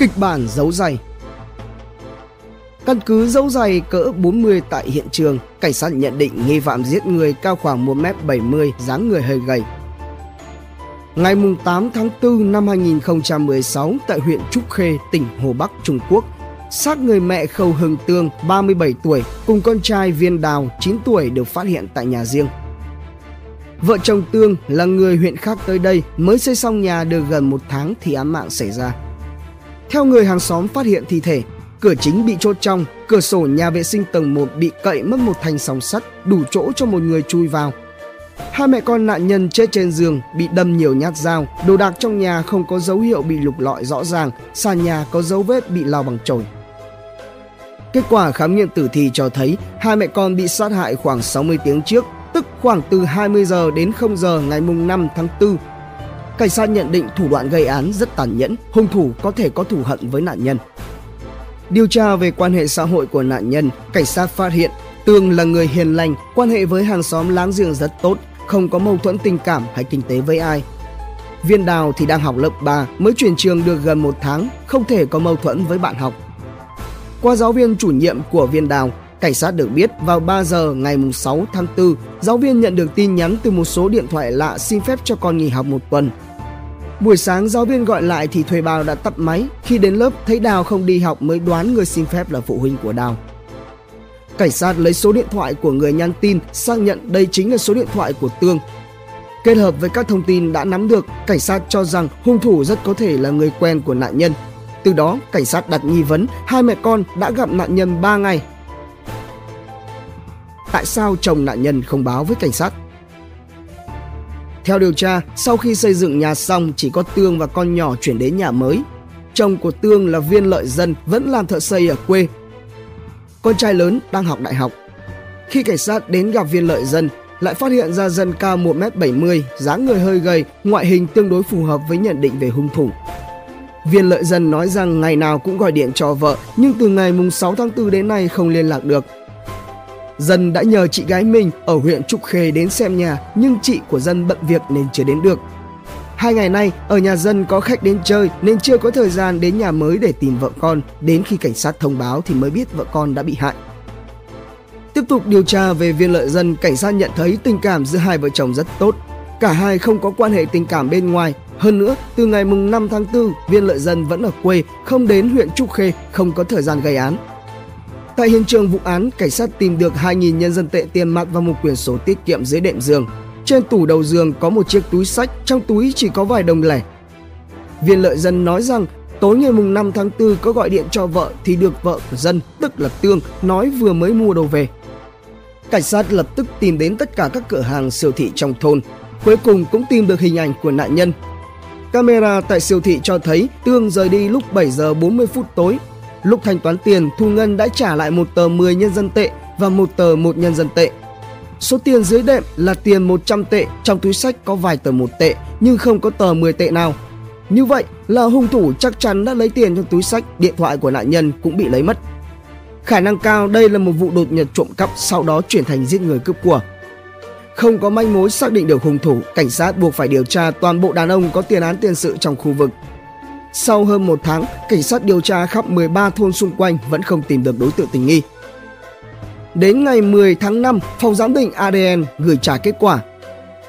Kịch bản giấu giày Căn cứ dấu giày cỡ 40 tại hiện trường, cảnh sát nhận định nghi phạm giết người cao khoảng 1m70, dáng người hơi gầy. Ngày 8 tháng 4 năm 2016 tại huyện Trúc Khê, tỉnh Hồ Bắc, Trung Quốc, xác người mẹ Khâu Hưng Tương, 37 tuổi, cùng con trai Viên Đào, 9 tuổi được phát hiện tại nhà riêng. Vợ chồng Tương là người huyện khác tới đây mới xây xong nhà được gần một tháng thì án mạng xảy ra. Theo người hàng xóm phát hiện thi thể, cửa chính bị chốt trong, cửa sổ nhà vệ sinh tầng 1 bị cậy mất một thanh sóng sắt đủ chỗ cho một người chui vào. Hai mẹ con nạn nhân chết trên giường bị đâm nhiều nhát dao, đồ đạc trong nhà không có dấu hiệu bị lục lọi rõ ràng, sàn nhà có dấu vết bị lao bằng chổi. Kết quả khám nghiệm tử thi cho thấy hai mẹ con bị sát hại khoảng 60 tiếng trước, tức khoảng từ 20 giờ đến 0 giờ ngày mùng 5 tháng 4. Cảnh sát nhận định thủ đoạn gây án rất tàn nhẫn, hung thủ có thể có thù hận với nạn nhân. Điều tra về quan hệ xã hội của nạn nhân, cảnh sát phát hiện tường là người hiền lành, quan hệ với hàng xóm láng giềng rất tốt, không có mâu thuẫn tình cảm hay kinh tế với ai. Viên Đào thì đang học lớp 3, mới chuyển trường được gần một tháng, không thể có mâu thuẫn với bạn học. Qua giáo viên chủ nhiệm của Viên Đào, cảnh sát được biết vào 3 giờ ngày 6 tháng 4, giáo viên nhận được tin nhắn từ một số điện thoại lạ xin phép cho con nghỉ học một tuần. Buổi sáng giáo viên gọi lại thì thuê bao đã tắt máy. Khi đến lớp thấy Đào không đi học mới đoán người xin phép là phụ huynh của Đào. Cảnh sát lấy số điện thoại của người nhắn tin xác nhận đây chính là số điện thoại của Tương. Kết hợp với các thông tin đã nắm được, cảnh sát cho rằng hung thủ rất có thể là người quen của nạn nhân. Từ đó, cảnh sát đặt nghi vấn hai mẹ con đã gặp nạn nhân 3 ngày. Tại sao chồng nạn nhân không báo với cảnh sát? Theo điều tra, sau khi xây dựng nhà xong chỉ có Tương và con nhỏ chuyển đến nhà mới. Chồng của Tương là viên lợi dân vẫn làm thợ xây ở quê. Con trai lớn đang học đại học. Khi cảnh sát đến gặp viên lợi dân, lại phát hiện ra dân cao 1m70, dáng người hơi gầy, ngoại hình tương đối phù hợp với nhận định về hung thủ. Viên lợi dân nói rằng ngày nào cũng gọi điện cho vợ, nhưng từ ngày mùng 6 tháng 4 đến nay không liên lạc được. Dân đã nhờ chị gái mình ở huyện Trúc Khê đến xem nhà, nhưng chị của Dân bận việc nên chưa đến được. Hai ngày nay, ở nhà Dân có khách đến chơi nên chưa có thời gian đến nhà mới để tìm vợ con. Đến khi cảnh sát thông báo thì mới biết vợ con đã bị hại. Tiếp tục điều tra về viên lợi dân, cảnh sát nhận thấy tình cảm giữa hai vợ chồng rất tốt. Cả hai không có quan hệ tình cảm bên ngoài. Hơn nữa, từ ngày mùng 5 tháng 4, viên lợi dân vẫn ở quê, không đến huyện Trúc Khê, không có thời gian gây án. Tại hiện trường vụ án, cảnh sát tìm được 2.000 nhân dân tệ tiền mặt và một quyển sổ tiết kiệm dưới đệm giường. Trên tủ đầu giường có một chiếc túi sách, trong túi chỉ có vài đồng lẻ. Viên lợi dân nói rằng tối ngày mùng 5 tháng 4 có gọi điện cho vợ thì được vợ của dân, tức là Tương, nói vừa mới mua đồ về. Cảnh sát lập tức tìm đến tất cả các cửa hàng siêu thị trong thôn. Cuối cùng cũng tìm được hình ảnh của nạn nhân. Camera tại siêu thị cho thấy Tương rời đi lúc 7 giờ 40 phút tối Lúc thanh toán tiền, Thu Ngân đã trả lại một tờ 10 nhân dân tệ và một tờ một nhân dân tệ. Số tiền dưới đệm là tiền 100 tệ, trong túi sách có vài tờ một tệ nhưng không có tờ 10 tệ nào. Như vậy là hung thủ chắc chắn đã lấy tiền trong túi sách, điện thoại của nạn nhân cũng bị lấy mất. Khả năng cao đây là một vụ đột nhập trộm cắp sau đó chuyển thành giết người cướp của. Không có manh mối xác định được hung thủ, cảnh sát buộc phải điều tra toàn bộ đàn ông có tiền án tiền sự trong khu vực sau hơn một tháng, cảnh sát điều tra khắp 13 thôn xung quanh vẫn không tìm được đối tượng tình nghi. Đến ngày 10 tháng 5, phòng giám định ADN gửi trả kết quả.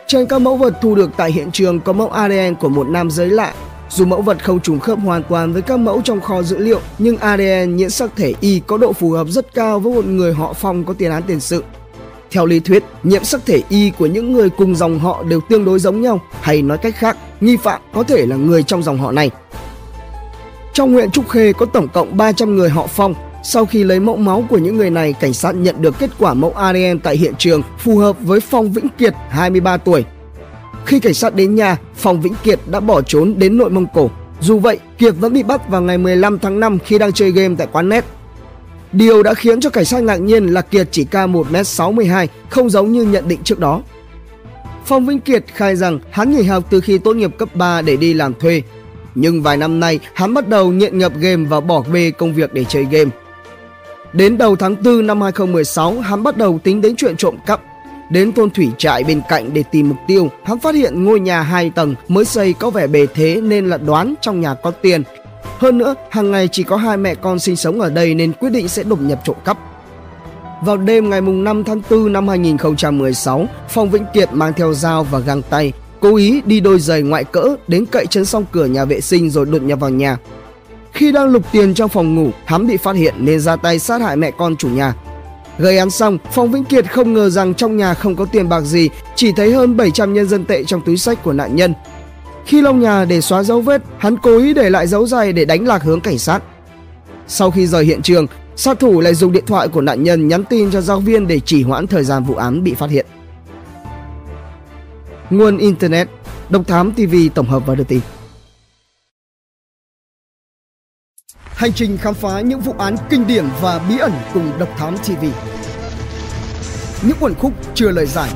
Trên các mẫu vật thu được tại hiện trường có mẫu ADN của một nam giới lạ. Dù mẫu vật không trùng khớp hoàn toàn với các mẫu trong kho dữ liệu, nhưng ADN nhiễm sắc thể Y có độ phù hợp rất cao với một người họ Phong có tiền án tiền sự. Theo lý thuyết, nhiễm sắc thể Y của những người cùng dòng họ đều tương đối giống nhau, hay nói cách khác, nghi phạm có thể là người trong dòng họ này. Trong huyện Trúc Khê có tổng cộng 300 người họ Phong. Sau khi lấy mẫu máu của những người này, cảnh sát nhận được kết quả mẫu ADN tại hiện trường phù hợp với Phong Vĩnh Kiệt, 23 tuổi. Khi cảnh sát đến nhà, Phong Vĩnh Kiệt đã bỏ trốn đến nội Mông Cổ. Dù vậy, Kiệt vẫn bị bắt vào ngày 15 tháng 5 khi đang chơi game tại quán net. Điều đã khiến cho cảnh sát ngạc nhiên là Kiệt chỉ cao 1m62, không giống như nhận định trước đó. Phong Vĩnh Kiệt khai rằng hắn nghỉ học từ khi tốt nghiệp cấp 3 để đi làm thuê, nhưng vài năm nay hắn bắt đầu nghiện ngập game và bỏ bê công việc để chơi game. Đến đầu tháng 4 năm 2016, hắn bắt đầu tính đến chuyện trộm cắp. Đến thôn thủy trại bên cạnh để tìm mục tiêu, hắn phát hiện ngôi nhà hai tầng mới xây có vẻ bề thế nên là đoán trong nhà có tiền. Hơn nữa, hàng ngày chỉ có hai mẹ con sinh sống ở đây nên quyết định sẽ đột nhập trộm cắp. Vào đêm ngày 5 tháng 4 năm 2016, Phong Vĩnh Kiệt mang theo dao và găng tay, cố ý đi đôi giày ngoại cỡ đến cậy chân song cửa nhà vệ sinh rồi đột nhập vào nhà. Khi đang lục tiền trong phòng ngủ, hắn bị phát hiện nên ra tay sát hại mẹ con chủ nhà. Gây án xong, Phong Vĩnh Kiệt không ngờ rằng trong nhà không có tiền bạc gì, chỉ thấy hơn 700 nhân dân tệ trong túi sách của nạn nhân. Khi lau nhà để xóa dấu vết, hắn cố ý để lại dấu giày để đánh lạc hướng cảnh sát. Sau khi rời hiện trường, sát thủ lại dùng điện thoại của nạn nhân nhắn tin cho giáo viên để chỉ hoãn thời gian vụ án bị phát hiện. Nguồn Internet, Độc Thám TV tổng hợp và đưa tin. Hành trình khám phá những vụ án kinh điển và bí ẩn cùng Độc Thám TV. Những quần khúc chưa lời giải.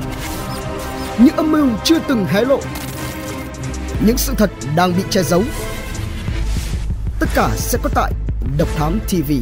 Những âm mưu chưa từng hé lộ. Những sự thật đang bị che giấu. Tất cả sẽ có tại Độc Thám TV.